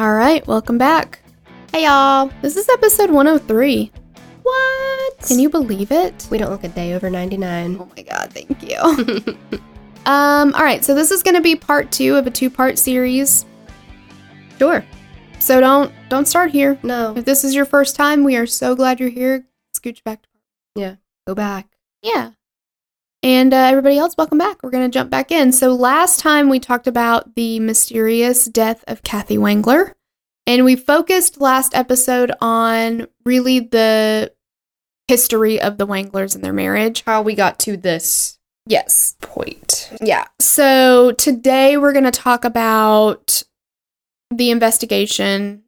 All right, welcome back. Hey y'all. This is episode 103. What? Can you believe it? We don't look a day over 99. Oh my god, thank you. um, all right, so this is going to be part 2 of a two-part series. Sure. So don't don't start here. No. If this is your first time, we are so glad you're here. Scooch back. Yeah. Go back. Yeah. And uh, everybody else, welcome back. We're going to jump back in. So, last time we talked about the mysterious death of Kathy Wangler. And we focused last episode on really the history of the Wanglers and their marriage. How we got to this Yes. point. Yeah. So, today we're going to talk about the investigation,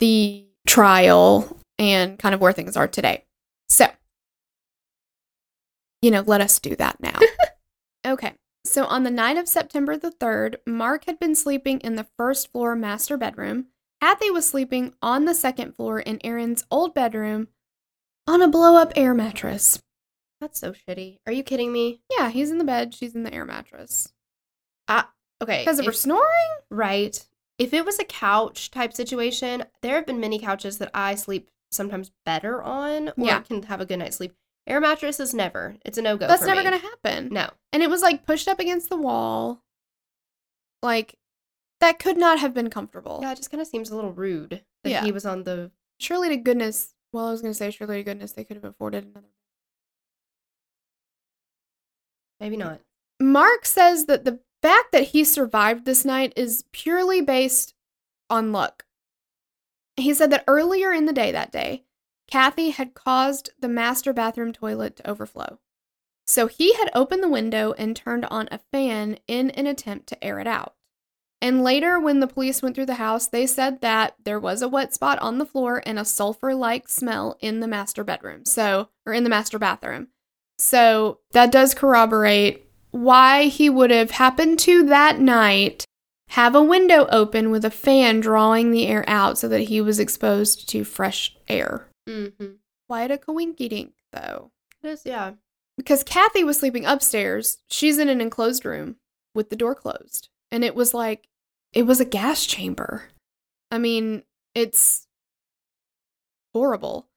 the trial, and kind of where things are today. So, you know, let us do that now. okay. So, on the night of September the 3rd, Mark had been sleeping in the first floor master bedroom. Kathy was sleeping on the second floor in Aaron's old bedroom on a blow up air mattress. That's so shitty. Are you kidding me? Yeah, he's in the bed, she's in the air mattress. I, okay. Because of her snoring? Right. If it was a couch type situation, there have been many couches that I sleep sometimes better on or Yeah. can have a good night's sleep. Air mattress is never. It's a no go. That's never going to happen. No. And it was like pushed up against the wall. Like, that could not have been comfortable. Yeah, it just kind of seems a little rude that Yeah. he was on the. Surely to goodness, well, I was going to say, surely to goodness, they could have afforded another. Maybe not. Mark says that the fact that he survived this night is purely based on luck. He said that earlier in the day that day, Kathy had caused the master bathroom toilet to overflow. So he had opened the window and turned on a fan in an attempt to air it out. And later, when the police went through the house, they said that there was a wet spot on the floor and a sulfur like smell in the master bedroom. So, or in the master bathroom. So that does corroborate why he would have happened to that night have a window open with a fan drawing the air out so that he was exposed to fresh air. Mm-hmm. Quite a coinky dink, though. It is, yeah. Because Kathy was sleeping upstairs. She's in an enclosed room with the door closed. And it was like, it was a gas chamber. I mean, it's horrible.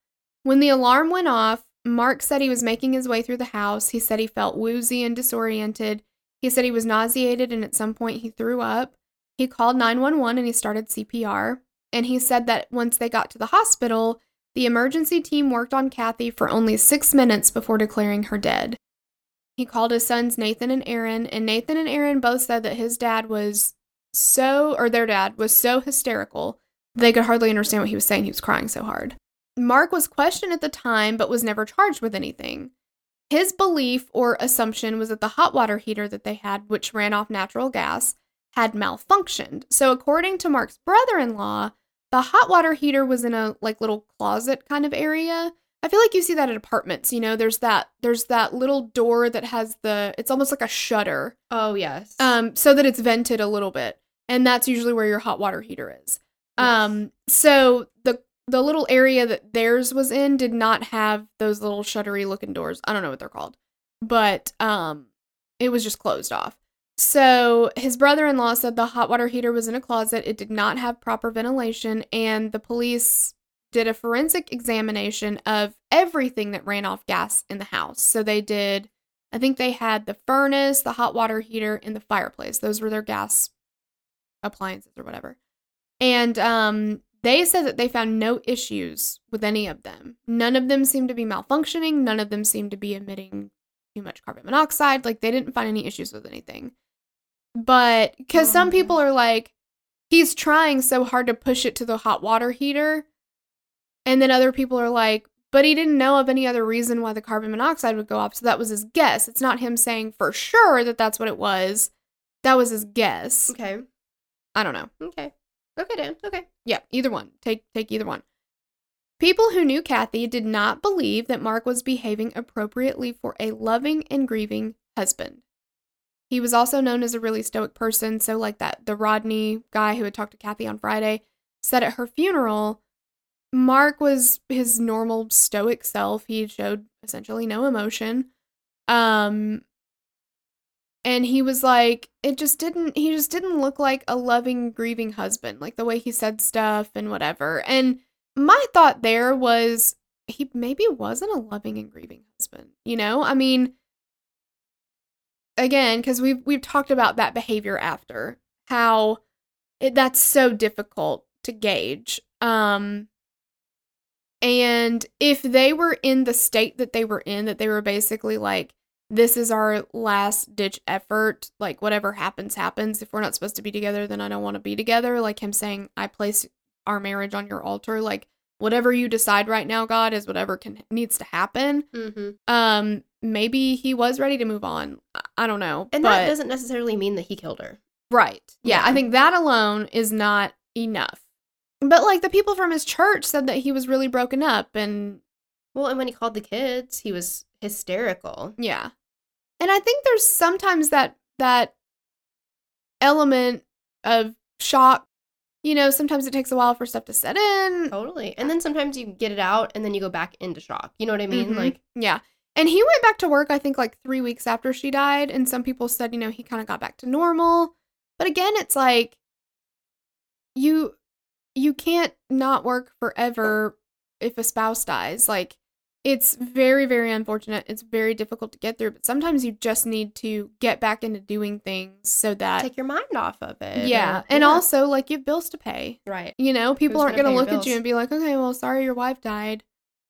When the alarm went off, Mark said he was making his way through the house. He said he felt woozy and disoriented. He said he was nauseated and at some point he threw up. He called 911 and he started CPR. And he said that once they got to the hospital, the emergency team worked on Kathy for only six minutes before declaring her dead. He called his sons Nathan and Aaron, and Nathan and Aaron both said that his dad was so, or their dad was so hysterical, they could hardly understand what he was saying. He was crying so hard. Mark was questioned at the time, but was never charged with anything. His belief or assumption was that the hot water heater that they had, which ran off natural gas, had malfunctioned. So, according to Mark's brother in law, the hot water heater was in a like little closet kind of area. I feel like you see that at apartments, you know, there's that there's that little door that has the it's almost like a shutter. Oh, yes. Um so that it's vented a little bit. And that's usually where your hot water heater is. Yes. Um so the the little area that theirs was in did not have those little shuttery looking doors. I don't know what they're called. But um it was just closed off. So his brother-in-law said the hot water heater was in a closet. It did not have proper ventilation and the police did a forensic examination of everything that ran off gas in the house. So they did, I think they had the furnace, the hot water heater, and the fireplace. Those were their gas appliances or whatever. And um, they said that they found no issues with any of them. None of them seemed to be malfunctioning. None of them seemed to be emitting too much carbon monoxide. Like they didn't find any issues with anything. But because some Oh. people are like, he's trying so hard to push it to the hot water heater. And then other people are like, but he didn't know of any other reason why the carbon monoxide would go up. So that was his guess. It's not him saying for sure that that's what it was. That was his guess. Okay. I don't know. Okay. Okay, Dan. Okay. Yeah, either one. Take take either one. People who knew Kathy did not believe that Mark was behaving appropriately for a loving and grieving husband. He was also known as a really stoic person, so like that the Rodney guy who had talked to Kathy on Friday said at her funeral, Mark was his normal stoic self. He showed essentially no emotion. Um and he was like it just didn't he just didn't look like a loving grieving husband like the way he said stuff and whatever and my thought there was he maybe wasn't a loving and grieving husband you know i mean again because we've we've talked about that behavior after how it, that's so difficult to gauge um and if they were in the state that they were in that they were basically like this is our last ditch effort. Like, whatever happens, happens. If we're not supposed to be together, then I don't want to be together. Like him saying, I place our marriage on your altar. Like, whatever you decide right now, God, is whatever can needs to happen. Mm-hmm. Um, maybe he was ready to move on. I- don't know. And but, that doesn't necessarily mean that he killed her. right. Yeah, Yeah. I think that alone is not enough. But like the people from his church said that he was really broken up and Well, and when he called the kids, he was hysterical. Yeah. And I think there's sometimes that that element of shock. You know, sometimes it takes a while for stuff to set in. Totally. And then sometimes you get it out and then you go back into shock. You know what I mean? Mhm. Like, yeah. And he went back to work I think like 3 weeks after she died and some people said, you know, he kind of got back to normal. But again, it's like you you can't not work forever if a spouse dies. Like it's very very unfortunate. It's very difficult to get through, but sometimes you just need to get back into doing things so that take your mind off of it. yeah, or- and also like you have bills to pay. right. You know, people Who's aren't gonna going to look at you and be like, "Okay, well, sorry your wife died.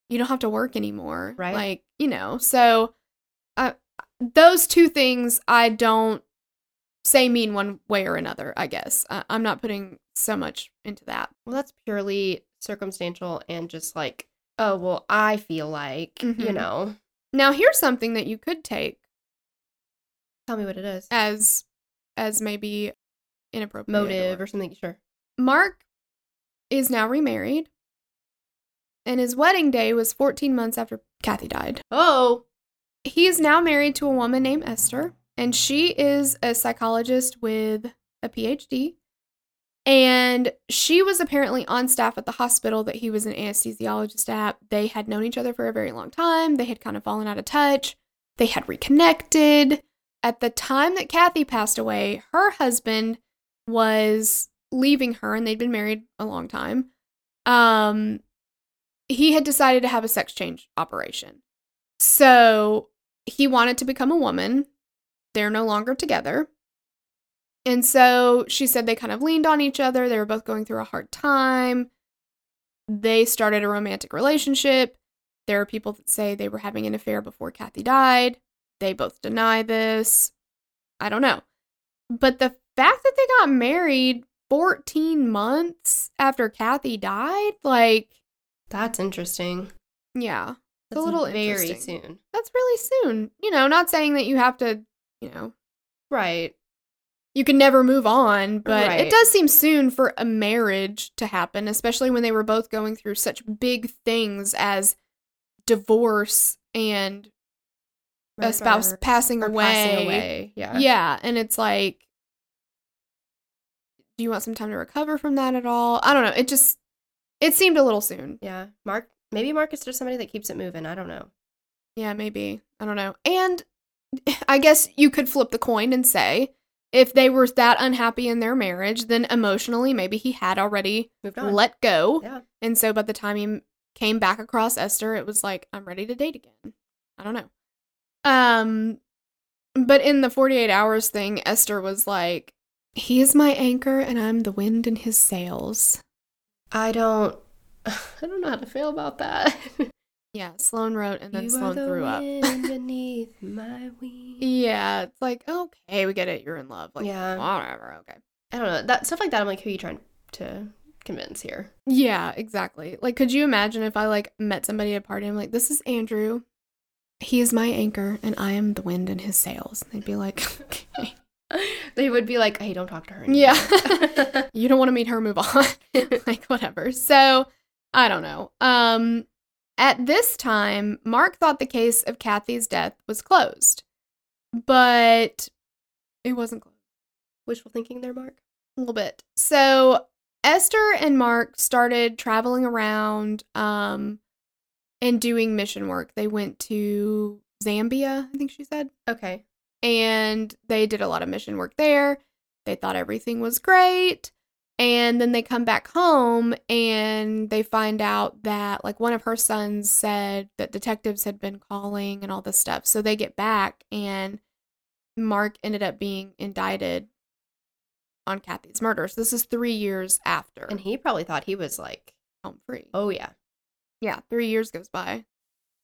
You don't have to work anymore." Right. Like, you know. So, uh, those two things I don't say mean one way or another. I guess I- I'm not putting so much into that. Well, that's purely circumstantial and just like, oh, well, I feel like, you Mhm. know, Now, here's something that you could take tell me what it is. as as maybe inappropriate Motive or- or something. Sure. Mark is now remarried, and his wedding day was 14 months after Kathy died. Oh, He is now married to a woman named Esther, and she is a psychologist with a PhD. And she was apparently on staff at the hospital that he was an anesthesiologist at. They had known each other for a very long time. They had kind of fallen out of touch. They had reconnected. At the time that Kathy passed away, her husband was leaving her, and they'd been married a long time. Um, he had decided to have a sex change operation. So he wanted to become a woman. They're no longer together. And so she said they kind of leaned on each other. They were both going through a hard time. They started a romantic relationship. There are people that say they were having an affair before Kathy died. They both deny this. I don't know. But the fact that they got married 14 months after Kathy died, like, that's interesting. yeah, That's a little very soon. that's really soon. You know, not saying that you have to, you know, Right. you can never move on, but Right. it does seem soon for a marriage to happen, especially when they were both going through such big things as divorce and a spouse passing or away. passing away. Yeah. Yeah, and it's like do you want some time to recover from that at all? I don't know. It just it seemed a little soon. Yeah. Mark, maybe Mark is just somebody that keeps it moving. I don't know. Yeah, maybe. I don't know. And I guess you could flip the coin and say if they were that unhappy in their marriage, then emotionally, maybe he had already Moved on. let go. Yeah. And so by the time he came back across Esther, it was like, I'm ready to date again. I don't know. Um, but in the 48 hours thing, Esther was like, he is my anchor and I'm the wind in his sails. I don't. I don't know how to feel about that. Yeah, Sloan wrote and then You Sloan the threw up. wind beneath my wings. Yeah, it's like, okay, we get it. You're in love. Like, Yeah. whatever. Okay. I don't know that stuff like that. I'm like, who are you trying to convince here? Yeah, exactly. Like, could you imagine if I like met somebody at a party? I'm like, this is Andrew. He is my anchor, and I am the wind in his sails. And they'd be like, okay. they would be like, hey, don't talk to her. Anymore. Yeah. you don't want to meet her, move on. like, whatever. So, I don't know. Um, at this time, Mark thought the case of Kathy's death was closed, but it wasn't closed. Wishful thinking there, Mark. a little bit. So Esther and Mark started traveling around um and doing mission work. They went to Zambia, I think she said, Okay. And they did a lot of mission work there. They thought everything was great. And then they come back home and they find out that like one of her sons said that detectives had been calling and all this stuff. So they get back and Mark ended up being indicted on Kathy's murder. So this is three years after And he probably thought he was like, home free. oh yeah. Yeah, three years goes by.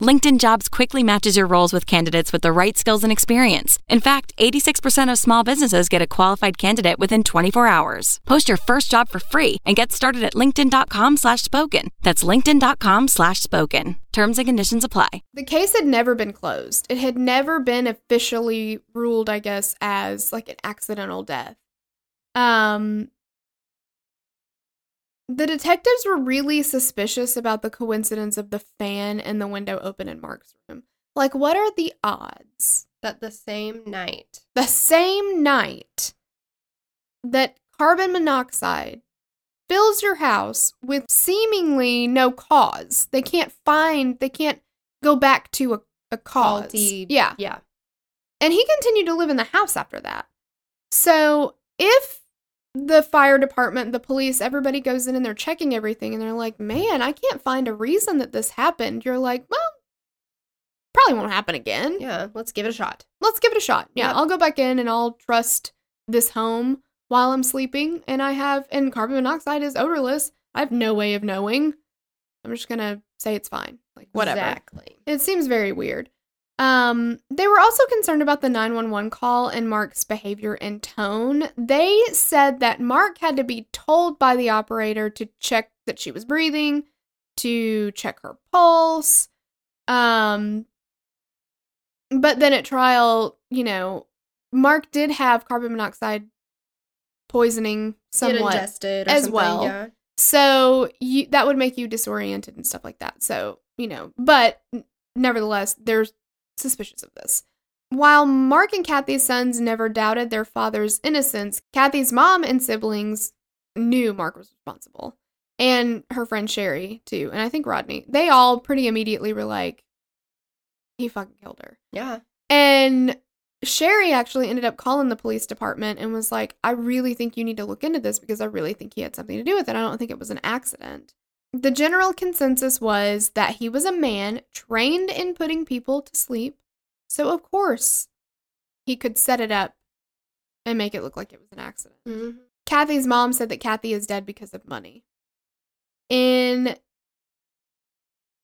LinkedIn Jobs quickly matches your roles with candidates with the right skills and experience. In fact, 86% of small businesses get a qualified candidate within 24 hours. Post your first job for free and get started at linkedin.com slash spoken. That's linkedin.com slash spoken. Terms and conditions apply. The case had never been closed. It had never been officially ruled, I guess, as like an accidental death. Um the detectives were really suspicious about the coincidence of the fan and the window open in Mark's room. Like what are the odds That the same night. the same night that carbon monoxide fills your house with seemingly no cause. They can't find, they can't go back to a, a cause. Faulty. Yeah. Yeah. And he continued to live in the house after that. So if the fire department, the police, everybody goes in and they're checking everything and they're like, man, I can't find a reason that this happened. You're like, well, probably won't happen again Yeah. Let's give it a shot. let's give it a shot. Yeah, Yep. I'll go back in and I'll trust this home while I'm sleeping. And I have, and carbon monoxide is odorless. I have no way of knowing. I'm just gonna say it's fine. Like whatever. Exactly. It seems very weird. Um, they were also concerned about the 911 call and Mark's behavior and tone. They said that Mark had to be told by the operator to check that she was breathing, to check her pulse. Um, but then at trial, you know, Mark did have carbon monoxide poisoning somewhat ingested or as well. Yeah. so you that would make you disoriented and stuff like that. So, you know, but nevertheless, they're suspicious of this. While Mark and Kathy's sons never doubted their father's innocence, Kathy's mom and siblings knew Mark was responsible. And her friend Sherry, too. And I think Rodney. They all pretty immediately were like, he fucking killed her. Yeah. And Sherry actually ended up calling the police department and was like, I really think you need to look into this because I really think he had something to do with it. I don't think it was an accident. The general consensus was that he was a man trained in putting people to sleep. So, of course, he could set it up and make it look like it was an accident. Mhm. Kathy's mom said that Kathy is dead because of money. In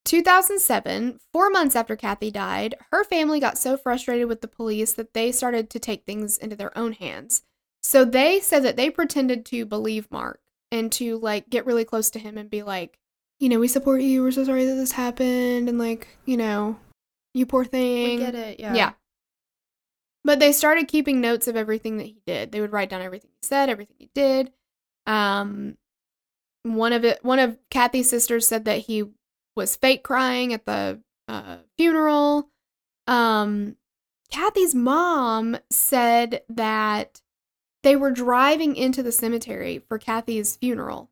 2007, four months after Kathy died, her family got so frustrated with the police that they started to take things into their own hands. So they said that they pretended to believe Mark and to like get really close to him and be like, you know, we support you. We're so sorry that this happened. And like, you know, you poor We thing. get it. Yeah. Yeah. But they started keeping notes of everything that he did. They would write down everything he said, everything he did. Um, one of it, one of Kathy's sisters said that he was fake crying at the uh, funeral. Um, Kathy's mom said that they were driving into the cemetery for Kathy's funeral,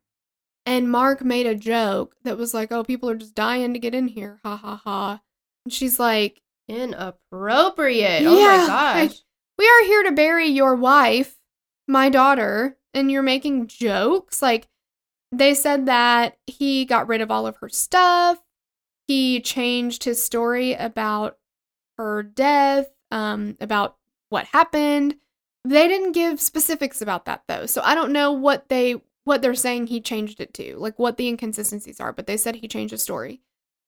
and Mark made a joke that was like, "Oh, people are just dying to get in here, ha ha ha." And she's like, Inappropriate. Oh Yeah, my gosh. like, we are here to bury your wife, my daughter, and you're making jokes. Like, they said that he got rid of all of her stuff. He changed his story about her death, um, about what happened. They didn't give specifics about that though. So I don't know what they what they're saying he changed it to, like what the inconsistencies are, but they said he changed the story.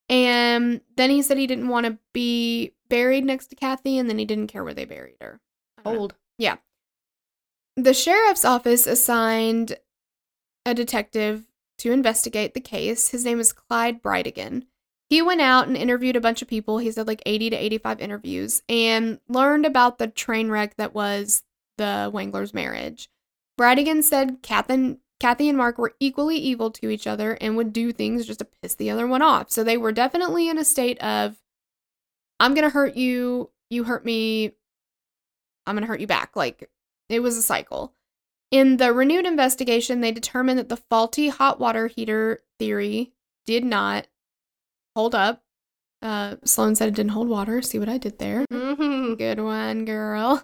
And then he said he didn't want to be buried next to Kathy, and then he didn't care where they buried her. Don't know. Old. The sheriff's office assigned a detective to investigate the case. His name is Clyde Brightigan. He went out and interviewed a bunch of people. He said like 80 to 85 interviews and learned about the train wreck that was the Wangler's marriage. Brightigan said Kathy, Kathy and Mark were equally evil to each other and would do things just to piss the other one off. So they were definitely in a state of, I'm going to hurt you, you hurt me, I'm going to hurt you back. Like it was a cycle. In the renewed investigation, they determined that the faulty hot water heater theory did not hold up. Uh, Sloan said it didn't hold water. See what I did there? Mhm. Good one, girl.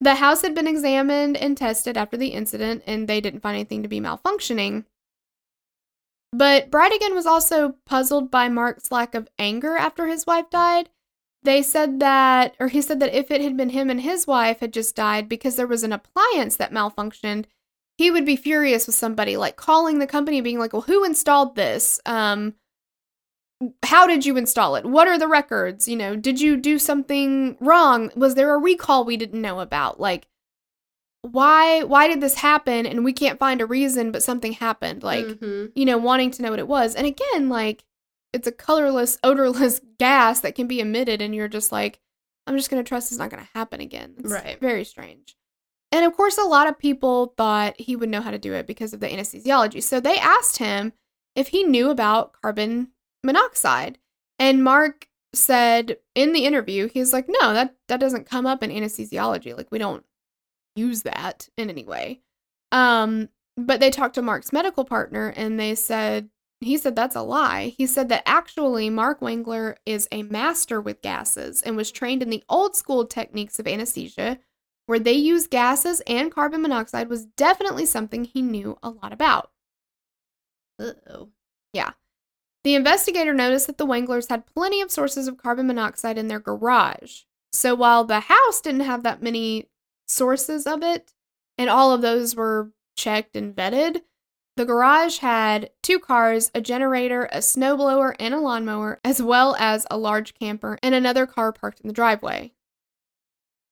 The house had been examined and tested after the incident, and they didn't find anything to be malfunctioning. But Brightigan was also puzzled by Mark's lack of anger after his wife died. They said that, or he said that if it had been him and his wife had just died because there was an appliance that malfunctioned, he would be furious with somebody, like calling the company, being like, "Well, who installed this? Um, how did you install it? What are the records? You know, did you do something wrong? Was there a recall we didn't know about? Like, why why did this happen? And we can't find a reason, but something happened. Like, Mhm. you know, wanting to know what it was. And again, like it's a colorless, odorless gas that can be emitted, and you're just like, I'm just gonna trust it's not gonna happen again. It's Right. Very strange. And of course, a lot of people thought he would know how to do it because of the anesthesiology. So they asked him if he knew about carbon monoxide. And Mark said in the interview, he's like, no, that, that doesn't come up in anesthesiology. Like, we don't use that in any way. Um, but they talked to Mark's medical partner and they said, he said that's a lie. He said that actually Mark Wangler is a master with gases and was trained in the old school techniques of anesthesia, where they use gases and carbon monoxide was definitely something he knew a lot about. Uh-oh. The investigator noticed that the Wanglers had plenty of sources of carbon monoxide in their garage. So while the house didn't have that many sources of it, and all of those were checked and vetted, the garage had two cars, a generator, a snowblower, and a lawnmower, as well as a large camper and another car parked in the driveway.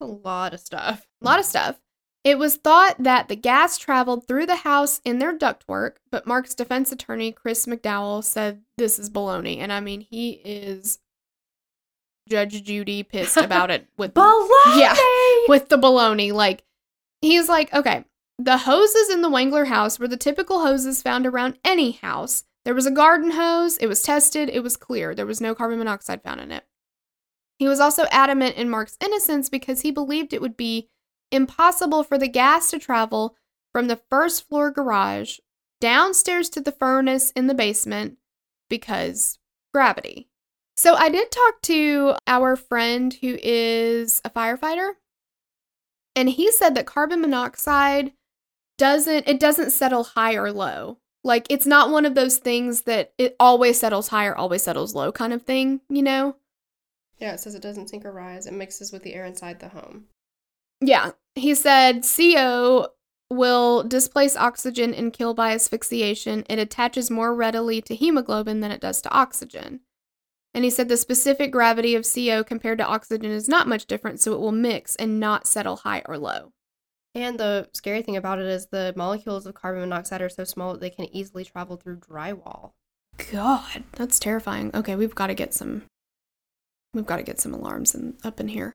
A lot of stuff. A lot of stuff. It was thought that the gas traveled through the house in their ductwork, but Mark's defense attorney, Chris McDowell, said this is baloney. And I mean, he is Judge Judy pissed about it with Baloney! Yeah, with the baloney. Like, he's like, okay, the hoses in the Wangler house were the typical hoses found around any house. There was a garden hose, it was tested, it was clear. There was no carbon monoxide found in it. He was also adamant in Mark's innocence because he believed it would be impossible for the gas to travel from the first floor garage downstairs to the furnace in the basement because gravity. So I did talk to our friend who is a firefighter And he said that carbon monoxide doesn't it doesn't settle high or low. Like it's not one of those things that it always settles high or always settles low kind of thing, you know? Yeah, it says it doesn't sink or rise. It mixes with the air inside the home. Yeah. He said CO will displace oxygen and kill by asphyxiation. It attaches more readily to hemoglobin than it does to oxygen. And he said the specific gravity of CO compared to oxygen is not much different, so it will mix and not settle high or low. And the scary thing about it is the molecules of carbon monoxide are so small that they can easily travel through drywall. God, that's terrifying. Okay, we've got to get some we've got to get some alarms in, up in here.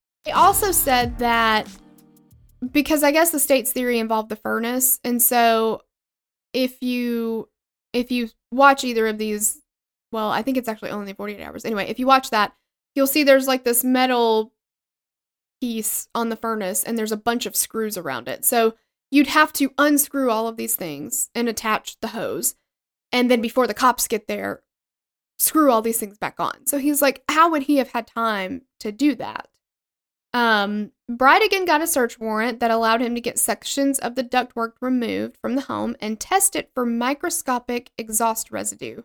They also said that because I guess the state's theory involved the furnace, and so if you if you watch either of these, well, I think it's actually only 48 hours. Anyway, if you watch that, you'll see there's like this metal piece on the furnace and there's a bunch of screws around it. So you'd have to unscrew all of these things and attach the hose. And then before the cops get there, screw all these things back on. So he's like, how would he have had time to do that? Um, Bridegan got a search warrant that allowed him to get sections of the ductwork removed from the home and test it for microscopic exhaust residue.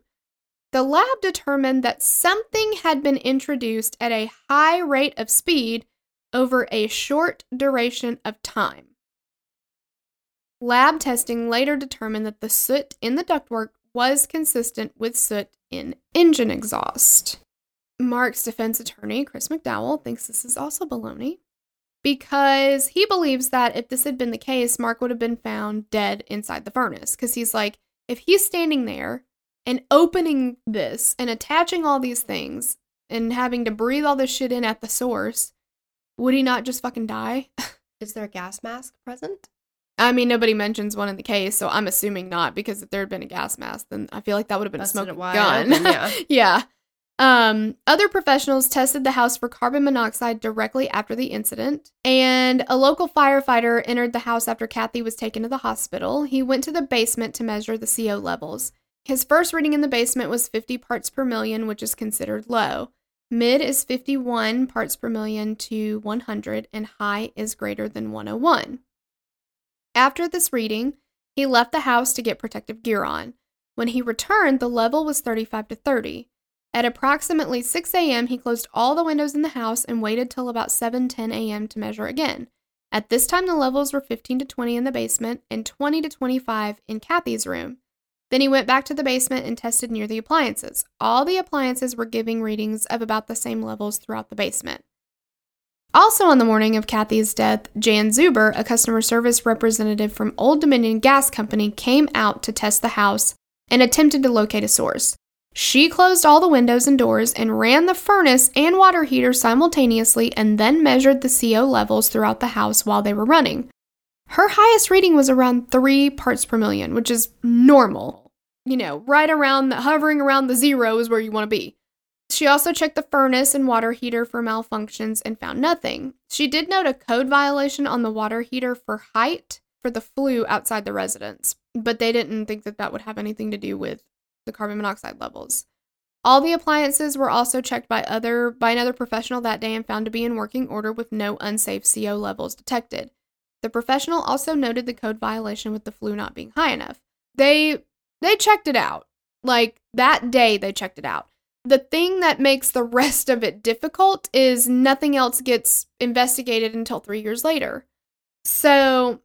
The lab determined that something had been introduced at a high rate of speed over a short duration of time. Lab testing later determined that the soot in the ductwork was consistent with soot in engine exhaust. Mark's defense attorney, Chris McDowell, thinks this is also baloney because he believes that if this had been the case, Mark would have been found dead inside the furnace. Because he's like, if he's standing there and opening this and attaching all these things and having to breathe all this shit in at the source, would he not just fucking die? Is there a gas mask present? I mean, nobody mentions one in the case, so I'm assuming not. Because if there had been a gas mask, then I feel like that would have been Busted a smoking gun. open, yeah. yeah. Um, other professionals tested the house for carbon monoxide directly after the incident, and a local firefighter entered the house after Kathy was taken to the hospital. He went to the basement to measure the CO levels. His first reading in the basement was 50 parts per million, which is considered low. Mid is 51 parts per million to 100, and high is greater than 101. After this reading, he left the house to get protective gear on. When he returned, the level was 35 to 30. At approximately 6 a.m., he closed all the windows in the house and waited till about 7:10 a.m. to measure again. At this time, the levels were 15 to 20 in the basement and 20 to 25 in Kathy's room. Then he went back to the basement and tested near the appliances. All the appliances were giving readings of about the same levels throughout the basement. Also, on the morning of Kathy's death, Jan Zuber, a customer service representative from Old Dominion Gas Company, came out to test the house and attempted to locate a source. She closed all the windows and doors and ran the furnace and water heater simultaneously and then measured the CO levels throughout the house while they were running. Her highest reading was around 3 parts per million, which is normal. You know, right around the, hovering around the zero is where you want to be. She also checked the furnace and water heater for malfunctions and found nothing. She did note a code violation on the water heater for height for the flue outside the residence, but they didn't think that that would have anything to do with the carbon monoxide levels. All the appliances were also checked by other by another professional that day and found to be in working order with no unsafe CO levels detected. The professional also noted the code violation with the flue not being high enough. They they checked it out. Like that day they checked it out. The thing that makes the rest of it difficult is nothing else gets investigated until 3 years later. So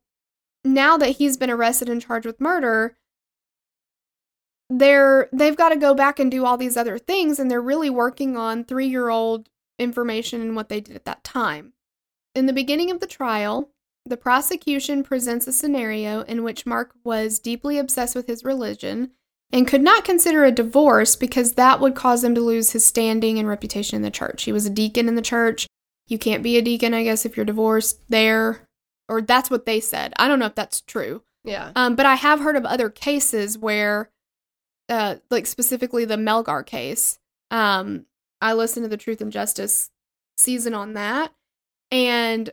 now that he's been arrested and charged with murder, they're they've got to go back and do all these other things and they're really working on 3-year-old information and what they did at that time. In the beginning of the trial, the prosecution presents a scenario in which Mark was deeply obsessed with his religion and could not consider a divorce because that would cause him to lose his standing and reputation in the church. He was a deacon in the church. You can't be a deacon, I guess, if you're divorced there, or that's what they said. I don't know if that's true. Yeah. Um, but I have heard of other cases where, uh, like specifically the Melgar case. Um, I listened to the Truth and Justice season on that, and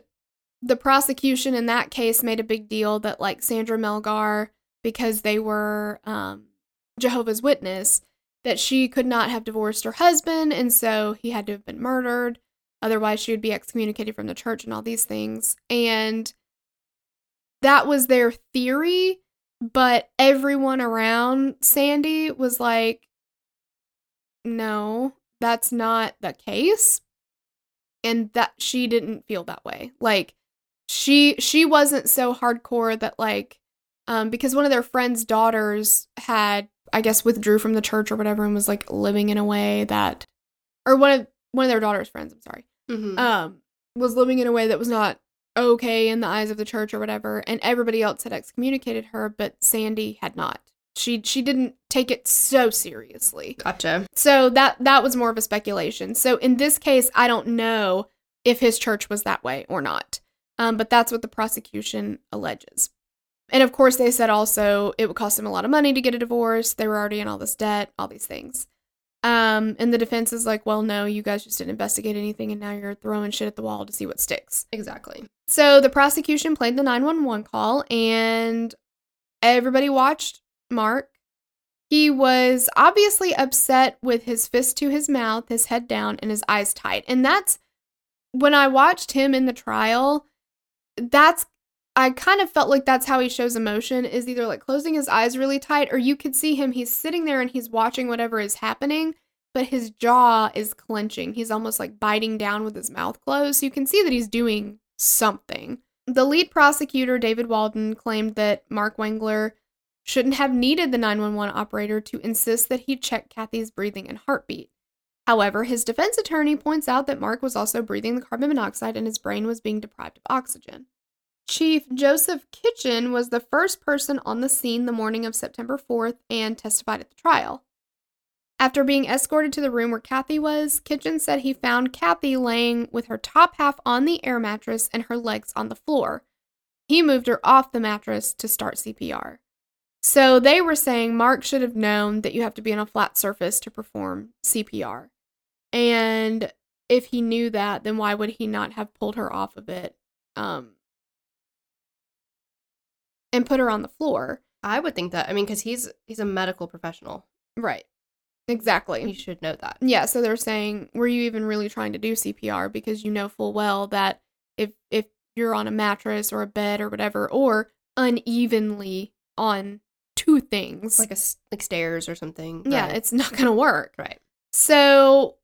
the prosecution in that case made a big deal that like Sandra Melgar, because they were um, Jehovah's Witness, that she could not have divorced her husband, and so he had to have been murdered. Otherwise, she would be excommunicated from the church and all these things. And that was their theory, but everyone around Sandy was like, no, that's not the case. And that she didn't feel that way. Like she she wasn't so hardcore that like um because one of their friends' daughters had I guess withdrew from the church or whatever and was like living in a way that or one of one of their daughter's friends, I'm sorry Mhm. um, was living in a way that was not okay in the eyes of the church or whatever, and everybody else had excommunicated her, but Sandy had not. She she didn't take it so seriously. gotcha. So that that was more of a speculation. So in this case, I don't know if his church was that way or not. Um, but that's what the prosecution alleges. And of course, they said also it would cost him a lot of money to get a divorce. They were already in all this debt, all these things. Um, and the defense is like, well, no, you guys just didn't investigate anything, and now you're throwing shit at the wall to see what sticks. Exactly. So the prosecution played the 911 call, and everybody watched Mark. He was obviously upset with his fist to his mouth, his head down, and his eyes tight. And that's when I watched him in the trial, that's I kind of felt like that's how he shows emotion is either like closing his eyes really tight or you could see him he's sitting there and he's watching whatever is happening but his jaw is clenching. He's almost like biting down with his mouth closed. So you can see that he's doing something. The lead prosecutor, David Walden, claimed that Mark Wengler shouldn't have needed the 911 operator to insist that he check Kathy's breathing and heartbeat. However, his defense attorney points out that Mark was also breathing the carbon monoxide and his brain was being deprived of oxygen. Chief Joseph Kitchen was the first person on the scene the morning of September 4th and testified at the trial. After being escorted to the room where Kathy was, Kitchen said he found Kathy laying with her top half on the air mattress and her legs on the floor. He moved her off the mattress to start CPR. So they were saying Mark should have known that you have to be on a flat surface to perform CPR. And if he knew that, then why would he not have pulled her off of it um, and put her on the floor? I would think that. I mean, because he's he's a medical professional. Right. Exactly. You should know that. Yeah, so they're saying, were you even really trying to do CPR because you know full well that if if you're on a mattress or a bed or whatever or unevenly on two things, Like a like stairs or something. yeah, Right. it's not going to work. right. So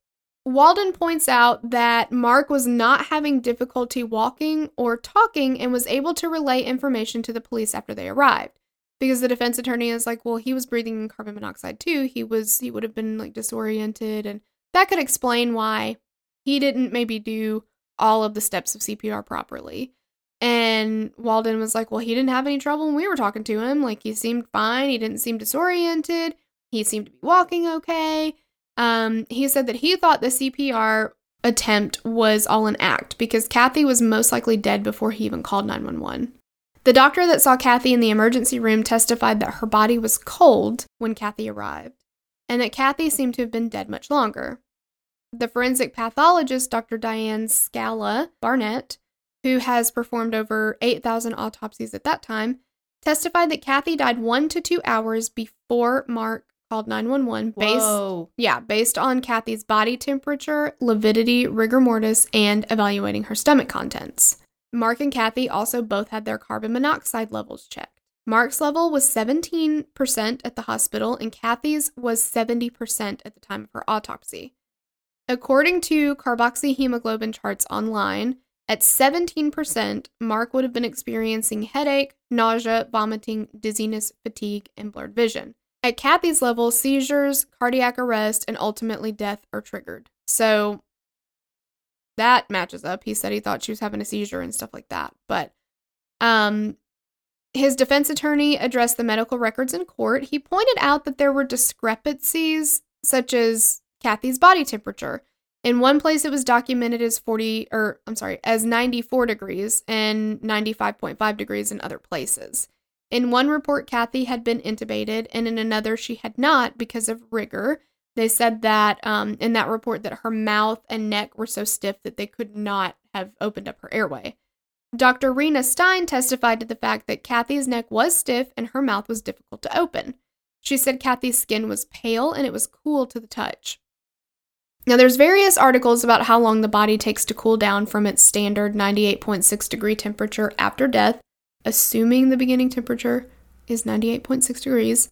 Walden points out that Mark was not having difficulty walking or talking and was able to relay information to the police after they arrived. Because the defense attorney is like, well, he was breathing in carbon monoxide too. He was he would have been like disoriented and that could explain why he didn't maybe do all of the steps of CPR properly. And Walden was like, well, he didn't have any trouble when we were talking to him. Like he seemed fine. He didn't seem disoriented. He seemed to be walking okay. Um, he said that he thought the CPR attempt was all an act because Kathy was most likely dead before he even called 911. The doctor that saw Kathy in the emergency room testified that her body was cold when Kathy arrived and that Kathy seemed to have been dead much longer. The forensic pathologist, Dr. Diane Scala Barnett, who has performed over 8,000 autopsies at that time, testified that Kathy died one to two hours before Mark called 911 based Whoa. yeah, based on Kathy's body temperature, lividity, rigor mortis, and evaluating her stomach contents. Mark and Kathy also both had their carbon monoxide levels checked. Mark's level was 17% at the hospital, and Kathy's was 70% at the time of her autopsy. According to carboxyhemoglobin charts online, At 17%, Mark would have been experiencing headache, nausea, vomiting, dizziness, fatigue, and blurred vision. At Kathy's level, seizures, cardiac arrest, and ultimately death are triggered. So that matches up. He said he thought she was having a seizure and stuff like that. But um his defense attorney addressed the medical records in court. He pointed out that there were discrepancies such as Kathy's body temperature. In one place, it was documented as 40, or I'm sorry, as 94 degrees and 95.5 degrees in other places. In one report, Kathy had been intubated, and in another, she had not because of rigor. They said that um, in that report that her mouth and neck were so stiff that they could not have opened up her airway. Dr. Rena Stein testified to the fact that Kathy's neck was stiff and her mouth was difficult to open. She said Kathy's skin was pale and it was cool to the touch. Now, there's various articles about how long the body takes to cool down from its standard 98.6 degree temperature after death, assuming the beginning temperature is 98.6 degrees.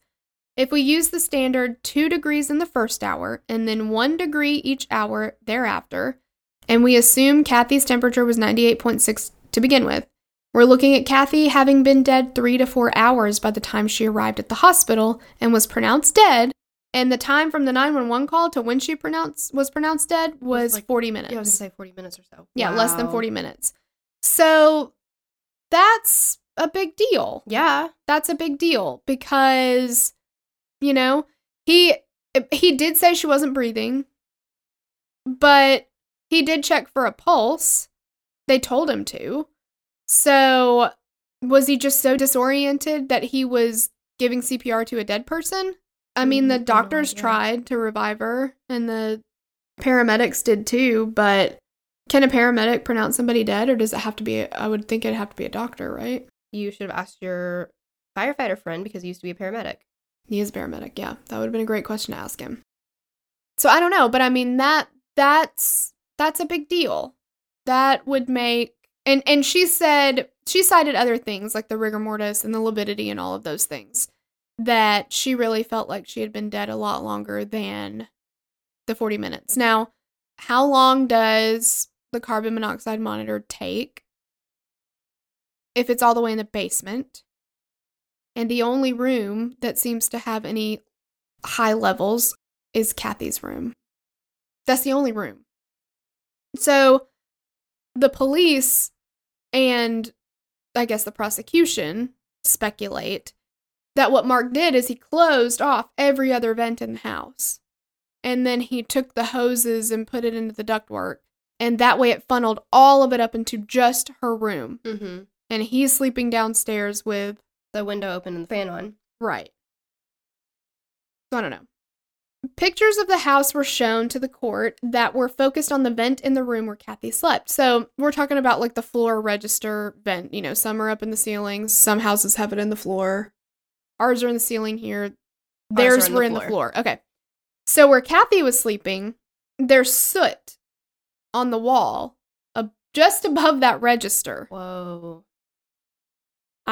If we use the standard 2 degrees in the first hour and then 1 degree each hour thereafter, and we assume Kathy's temperature was 98.6 to begin with, we're looking at Kathy having been dead three to four hours by the time she arrived at the hospital and was pronounced dead. And the time from the 911 call to when she pronounced was pronounced dead was like- 40 minutes. Yeah, I was gonna say 40 minutes or so. Yeah, less than 40 minutes. So that's a big deal. Yeah. That's a big deal because you know, he he did say she wasn't breathing, but he did check for a pulse. They told him to. So was he just so disoriented that he was giving CPR to a dead person? I mean, the Mm, doctors tried to revive her and the paramedics did too, but can a paramedic pronounce somebody dead or does it have to be I would think it'd have to be a doctor, right? You should have asked your firefighter friend because he used to be a paramedic. He is a paramedic, yeah. That would have been a great question to ask him. So I don't know, but I mean that that's that's a big deal. That would make and and she said she cited other things like the rigor mortis and the lividity and all of those things that she really felt like she had been dead a lot longer than the 40 minutes. Now, how long does the carbon monoxide monitor take if it's all the way in the basement? And the only room that seems to have any high levels is Kathy's room. That's the only room. So the police and I guess the prosecution speculate that what Mark did is he closed off every other vent in the house. And then he took the hoses and put it into the ductwork. And that way it funneled all of it up into just her room. Mm-hmm. And he's sleeping downstairs with The window open and the fan on. Right. So I don't know. Pictures of the house were shown to the court that were focused on the vent in the room where Kathy slept. So we're talking about like the floor register vent. You know, some are up in the ceilings, some houses have it in the floor. Ours are in the ceiling here. Theirs in were the in the floor. Okay. So where Kathy was sleeping, there's soot on the wall uh, just above that register. Whoa.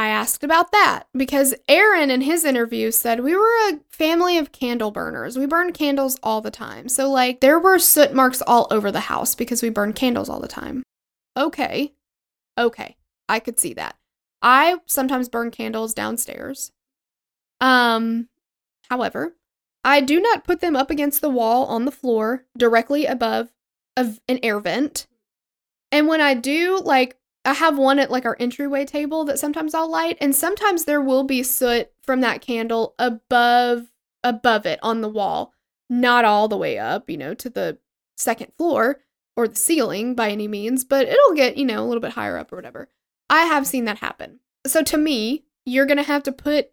I asked about that because Aaron in his interview said we were a family of candle burners. We burned candles all the time. So, like, there were soot marks all over the house because we burned candles all the time. Okay. Okay. I could see that. I sometimes burn candles downstairs. Um, however, I do not put them up against the wall on the floor directly above of an air vent. And when I do, like, I have one at like our entryway table that sometimes I'll light, and sometimes there will be soot from that candle above above it on the wall, not all the way up, you know, to the second floor or the ceiling by any means, but it'll get, you know, a little bit higher up or whatever. I have seen that happen. So to me, you're going to have to put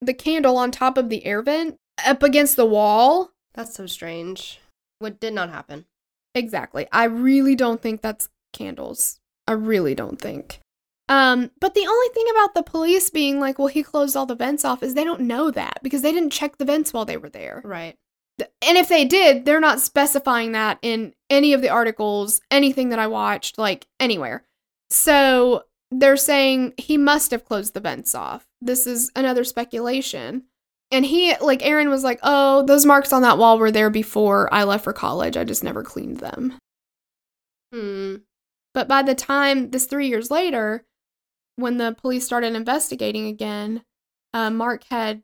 the candle on top of the air vent up against the wall. That's so strange. What did not happen? Exactly. I really don't think that's candles. I really don't think. Um, but the only thing about the police being like, well, he closed all the vents off is they don't know that because they didn't check the vents while they were there. Right. And if they did, they're not specifying that in any of the articles, anything that I watched, like anywhere. So they're saying he must have closed the vents off. This is another speculation. And he, like, Aaron was like, oh, those marks on that wall were there before I left for college. I just never cleaned them. Hmm. But by the time this three years later, when the police started investigating again, uh, Mark had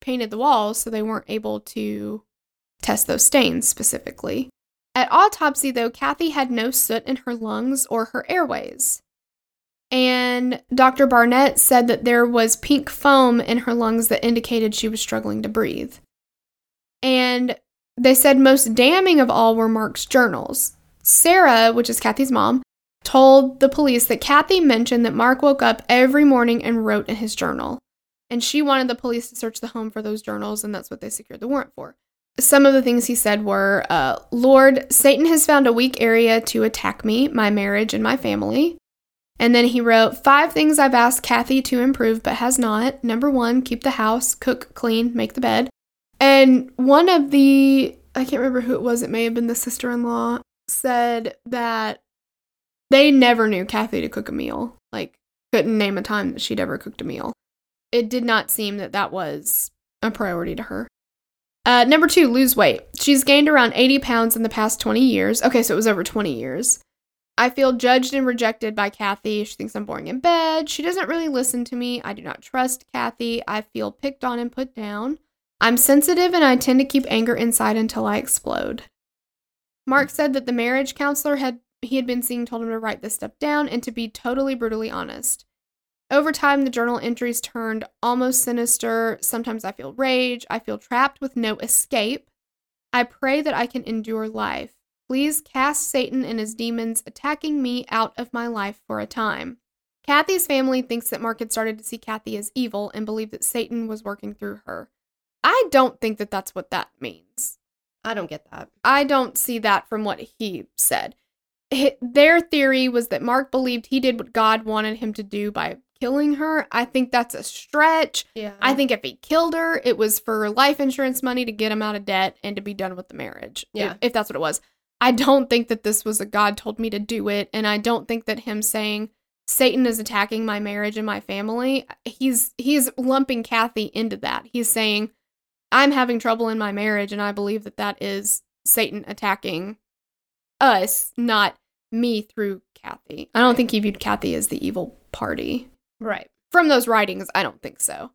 painted the walls so they weren't able to test those stains specifically. At autopsy, though, Kathy had no soot in her lungs or her airways. And Dr. Barnett said that there was pink foam in her lungs that indicated she was struggling to breathe. And they said most damning of all were Mark's journals. Sarah, which is Kathy's mom, told the police that Kathy mentioned that Mark woke up every morning and wrote in his journal. And she wanted the police to search the home for those journals, and that's what they secured the warrant for. Some of the things he said were uh, Lord, Satan has found a weak area to attack me, my marriage, and my family. And then he wrote, Five things I've asked Kathy to improve but has not. Number one, keep the house, cook, clean, make the bed. And one of the, I can't remember who it was, it may have been the sister in law, said that they never knew Kathy to cook a meal. Like, couldn't name a time that she'd ever cooked a meal. It did not seem that that was a priority to her. Uh, number two, lose weight. She's gained around 80 pounds in the past 20 years. Okay, so it was over 20 years. I feel judged and rejected by Kathy. She thinks I'm boring in bed. She doesn't really listen to me. I do not trust Kathy. I feel picked on and put down. I'm sensitive and I tend to keep anger inside until I explode. Mark said that the marriage counselor had he had been seeing told him to write this stuff down and to be totally brutally honest. Over time, the journal entries turned almost sinister. Sometimes I feel rage. I feel trapped with no escape. I pray that I can endure life. Please cast Satan and his demons attacking me out of my life for a time. Kathy's family thinks that Mark had started to see Kathy as evil and believed that Satan was working through her. I don't think that that's what that means. I don't get that. I don't see that from what he said. Their theory was that Mark believed he did what God wanted him to do by killing her. I think that's a stretch. Yeah. I think if he killed her, it was for life insurance money to get him out of debt and to be done with the marriage. Yeah. If, if that's what it was. I don't think that this was a God told me to do it. And I don't think that him saying Satan is attacking my marriage and my family, he's he's lumping Kathy into that. He's saying, I'm having trouble in my marriage, and I believe that that is Satan attacking us, not me through Kathy. I don't think he viewed Kathy as the evil party right. from those writings, I don't think so.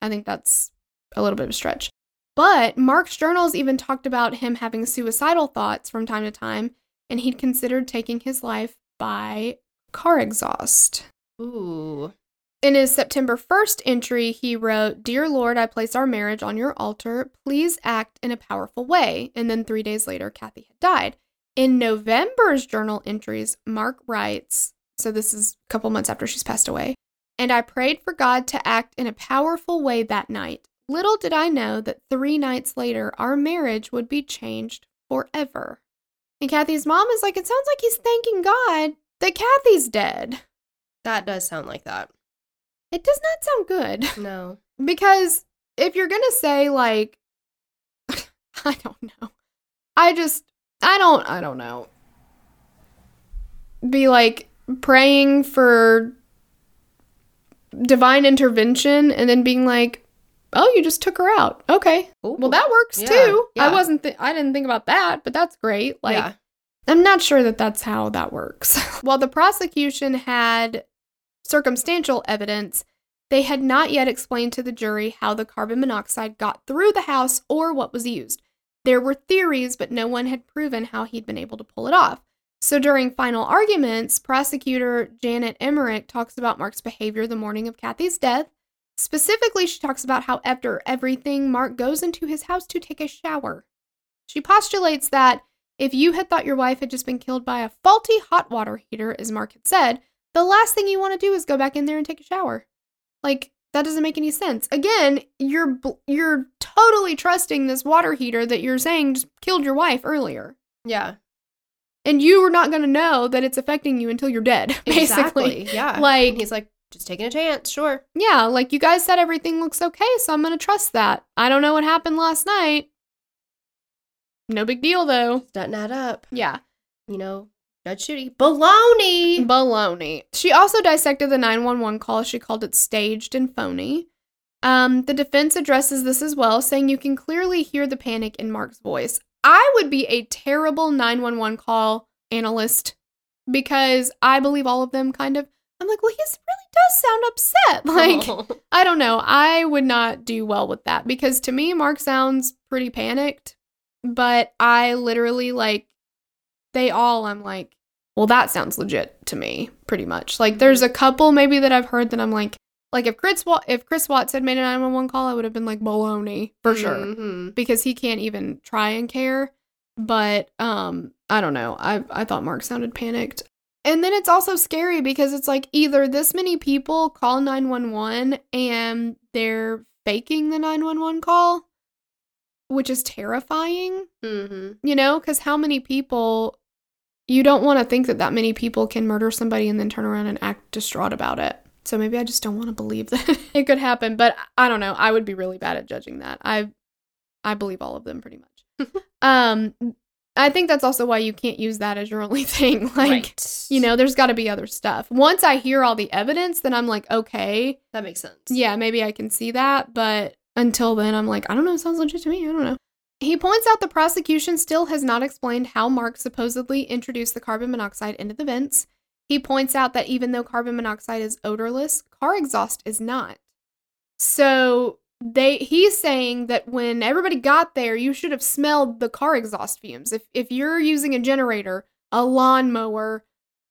I think that's a little bit of a stretch. But Mark's journals even talked about him having suicidal thoughts from time to time, and he'd considered taking his life by car exhaust. Ooh. In his September 1st entry, he wrote, Dear Lord, I place our marriage on your altar. Please act in a powerful way. And then three days later, Kathy had died. In November's journal entries, Mark writes, so this is a couple months after she's passed away, and I prayed for God to act in a powerful way that night. Little did I know that three nights later, our marriage would be changed forever. And Kathy's mom is like, It sounds like he's thanking God that Kathy's dead. That does sound like that. It does not sound good. No. Because if you're going to say, like, I don't know, I just, I don't, I don't know. Be like praying for divine intervention and then being like, oh, you just took her out. Okay. Ooh. Well, that works Yeah, too. I wasn't, th- I didn't think about that, but that's great. Like, yeah. I'm not sure that that's how that works. While the prosecution had circumstantial evidence, they had not yet explained to the jury how the carbon monoxide got through the house or what was used. There were theories, but no one had proven how he'd been able to pull it off. So during final arguments, prosecutor Janet Emmerich talks about Mark's behavior the morning of Kathy's death. Specifically, she talks about how after everything, Mark goes into his house to take a shower. She postulates that if you had thought your wife had just been killed by a faulty hot water heater, as Mark had said, the last thing you want to do is go back in there and take a shower. Like that doesn't make any sense. Again, you're you're totally trusting this water heater that you're saying just killed your wife earlier. Yeah. And you are not going to know that it's affecting you until you're dead, basically. Exactly. Yeah. Like- And he's like, just taking a chance. Sure. Yeah, like you guys said everything looks okay, so I'm going to trust that. I don't know what happened last night. No big deal though. Doesn't add up. Yeah. You know, Judge Judy. Baloney. Baloney. She also dissected the 911 call. She called it staged and phony. Um, the defense addresses this as well, saying you can clearly hear the panic in Mark's voice. I would be a terrible 911 call analyst because I believe all of them kind of. I'm like, well, he really does sound upset. Like, Oh. I don't know. I would not do well with that because to me, Mark sounds pretty panicked. But I literally like, they all, I'm like, well, that sounds legit to me, pretty much. Like, there's a couple maybe that I've heard that I'm like, like if Chris Wa- if Chris Watts had made a 911 call, I would have been like baloney for sure Mhm. because he can't even try and care. But um, I don't know. I I thought Mark sounded panicked. And then it's also scary because it's like either this many people call 911 and they're faking the 911 call, which is terrifying, Mhm. you know, cuz how many people you don't want to think that that many people can murder somebody and then turn around and act distraught about it. So maybe I just don't want to believe that it could happen, but I don't know. I would be really bad at judging that. I I believe all of them pretty much. um I think that's also why you can't use that as your only thing. Like, right. you know, there's got to be other stuff. Once I hear all the evidence, then I'm like, okay, that makes sense. yeah, maybe I can see that. But until then, I'm like, I don't know. It sounds legit to me. I don't know. He points out the prosecution still has not explained how Mark supposedly introduced the carbon monoxide into the vents. He points out that even though carbon monoxide is odorless, car exhaust is not. So they he's saying that when everybody got there, you should have smelled the car exhaust fumes. If if you're using a generator, a lawnmower,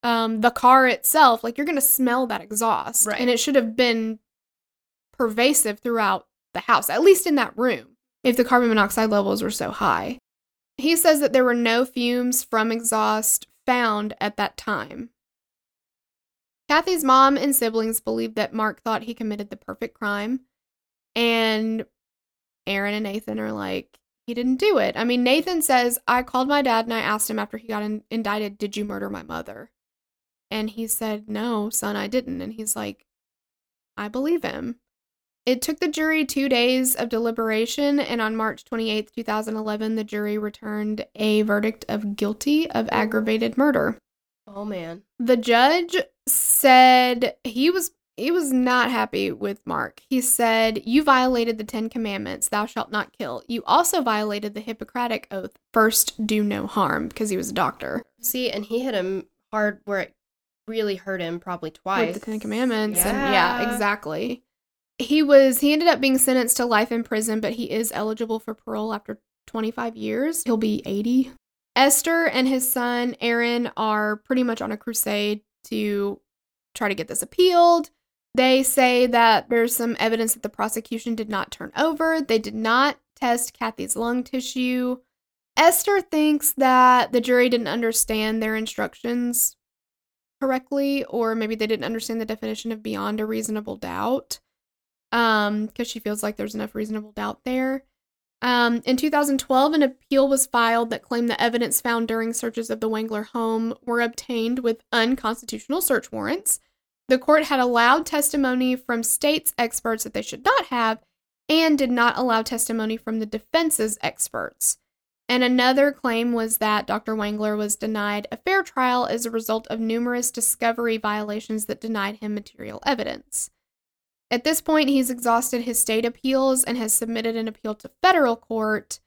um, the car itself, like you're gonna smell that exhaust, Right. and it should have been pervasive throughout the house, at least in that room, if the carbon monoxide levels were so high. He says that there were no fumes from exhaust found at that time. Kathy's mom and siblings believe that Mark thought he committed the perfect crime, and Aaron and Nathan are like, he didn't do it. I mean, Nathan says, I called my dad and I asked him after he got in- indicted, Did you murder my mother? And he said, No, son, I didn't. And he's like, I believe him. It took the jury two days of deliberation, and on March 28th, 2011, the jury returned a verdict of guilty of aggravated murder. Oh man. The judge said he was he was not happy with Mark. He said, "You violated the 10 commandments, thou shalt not kill. You also violated the Hippocratic oath, first do no harm," because he was a doctor. See, and he hit him hard where it really hurt him, probably twice. With the Ten Commandments, and yeah, Yeah. exactly. He was he ended up being sentenced to life in prison, but he is eligible for parole after 25 years. He'll be 80. Esther and his son Aaron are pretty much on a crusade to try to get this appealed. They say that there's some evidence that the prosecution did not turn over. They did not test Kathy's lung tissue. Esther thinks that the jury didn't understand their instructions correctly, or maybe they didn't understand the definition of beyond a reasonable doubt. Um, because she feels like there's enough reasonable doubt there. Um, in 2012, an appeal was filed that claimed the evidence found during searches of the Wangler home were obtained with unconstitutional search warrants. The court had allowed testimony from state's experts that they should not have, and did not allow testimony from the defense's experts. And another claim was that Dr. Wangler was denied a fair trial as a result of numerous discovery violations that denied him material evidence. At this point, he's exhausted his state appeals and has submitted an appeal to federal court.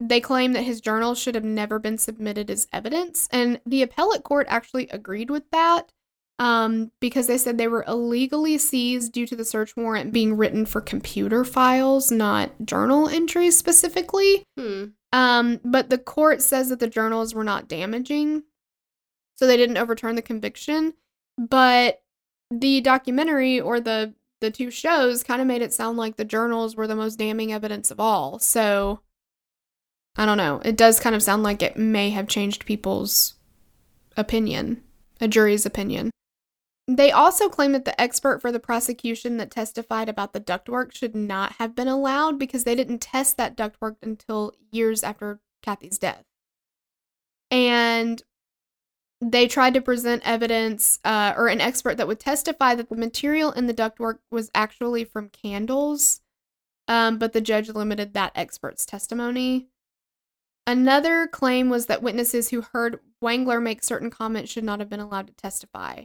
They claim that his journals should have never been submitted as evidence, and the appellate court actually agreed with that um, because they said they were illegally seized due to the search warrant being written for computer files, not journal entries specifically. Hmm. Um, but the court says that the journals were not damaging, so they didn't overturn the conviction. But the documentary or the the two shows kind of made it sound like the journals were the most damning evidence of all. So I don't know. It does kind of sound like it may have changed people's opinion, a jury's opinion. They also claim that the expert for the prosecution that testified about the ductwork should not have been allowed because they didn't test that ductwork until years after Kathy's death. And they tried to present evidence uh, or an expert that would testify that the material in the ductwork was actually from candles, um, but the judge limited that expert's testimony. Another claim was that witnesses who heard Wangler make certain comments should not have been allowed to testify.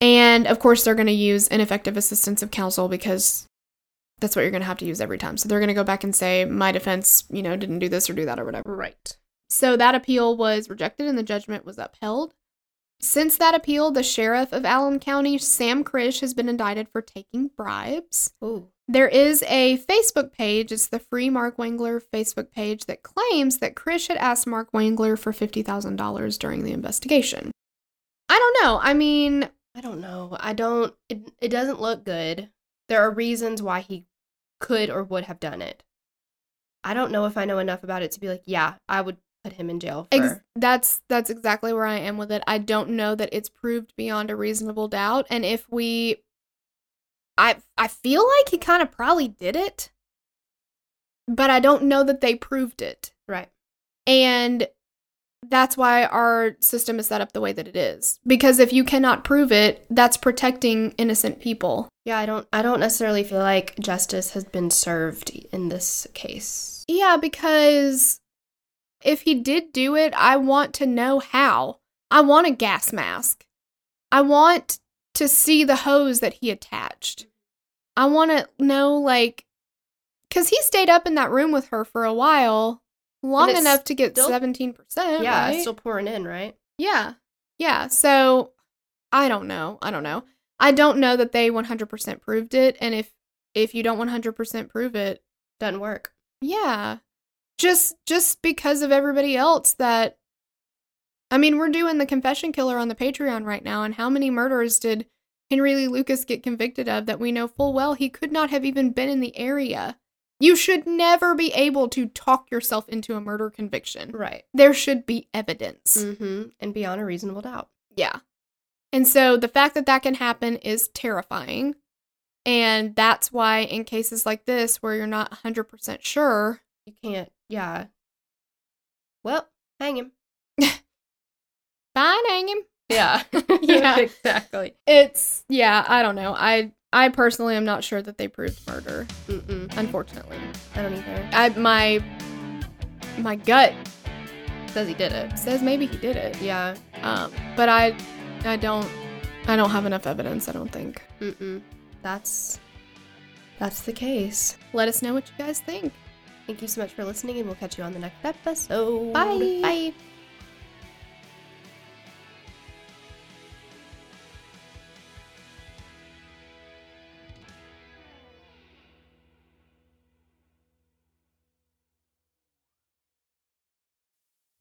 And of course, they're going to use ineffective assistance of counsel because that's what you're going to have to use every time. So they're going to go back and say, my defense, you know, didn't do this or do that or whatever. Right. So that appeal was rejected and the judgment was upheld. since that appeal, the sheriff of Allen County, Sam Crish, has been indicted for taking bribes. Ooh. There is a Facebook page, it's the Free Mark Wangler Facebook page, that claims that Crish had asked Mark Wangler for $50,000 during the investigation. I don't know. I mean, I don't know. I don't. It, it doesn't look good. There are reasons why he could or would have done it. I don't know if I know enough about it to be like, yeah, I would put him in jail for. Ex- that's that's exactly where I am with it. I don't know that it's proved beyond a reasonable doubt, and if we, I I feel like he kind of probably did it, but I don't know that they proved it, right. and that's why our system is set up the way that it is. Because if you cannot prove it, that's protecting innocent people. Yeah, I don't. I don't necessarily feel like justice has been served in this case. Yeah, because if he did do it, I want to know how. I want a gas mask. I want to see the hose that he attached. I want to know, like, because he stayed up in that room with her for a while, long enough to get still- 17%. yeah, right? it's still pouring in, right? Yeah. Yeah. So I don't know. I don't know. I don't know that they 100% proved it. And if if you don't 100% prove it, Doesn't work. yeah. Just just because of everybody else that I mean, we're doing the confession killer on the Patreon right now and how many murders did Henry Lee Lucas get convicted of that we know full well he could not have even been in the area. You should never be able to talk yourself into a murder conviction. Right. There should be evidence. Mm-hmm. And beyond a reasonable doubt. Yeah. And so the fact that that can happen is terrifying. And that's why, in cases like this, where you're not 100% sure, You can't. Yeah. Well, hang him. fine, hang him. Yeah. Yeah. exactly. It's, yeah, I don't know. I, I personally am not sure that they proved murder, Mm-mm. unfortunately. I don't either. I, my, my gut Says he did it. says maybe he did it. Yeah. Um, but I, I don't, I don't have enough evidence, I don't think. Mm-mm. That's that's the case. Let us know what you guys think. Thank you so much for listening, and we'll catch you on the next episode. Bye. Bye.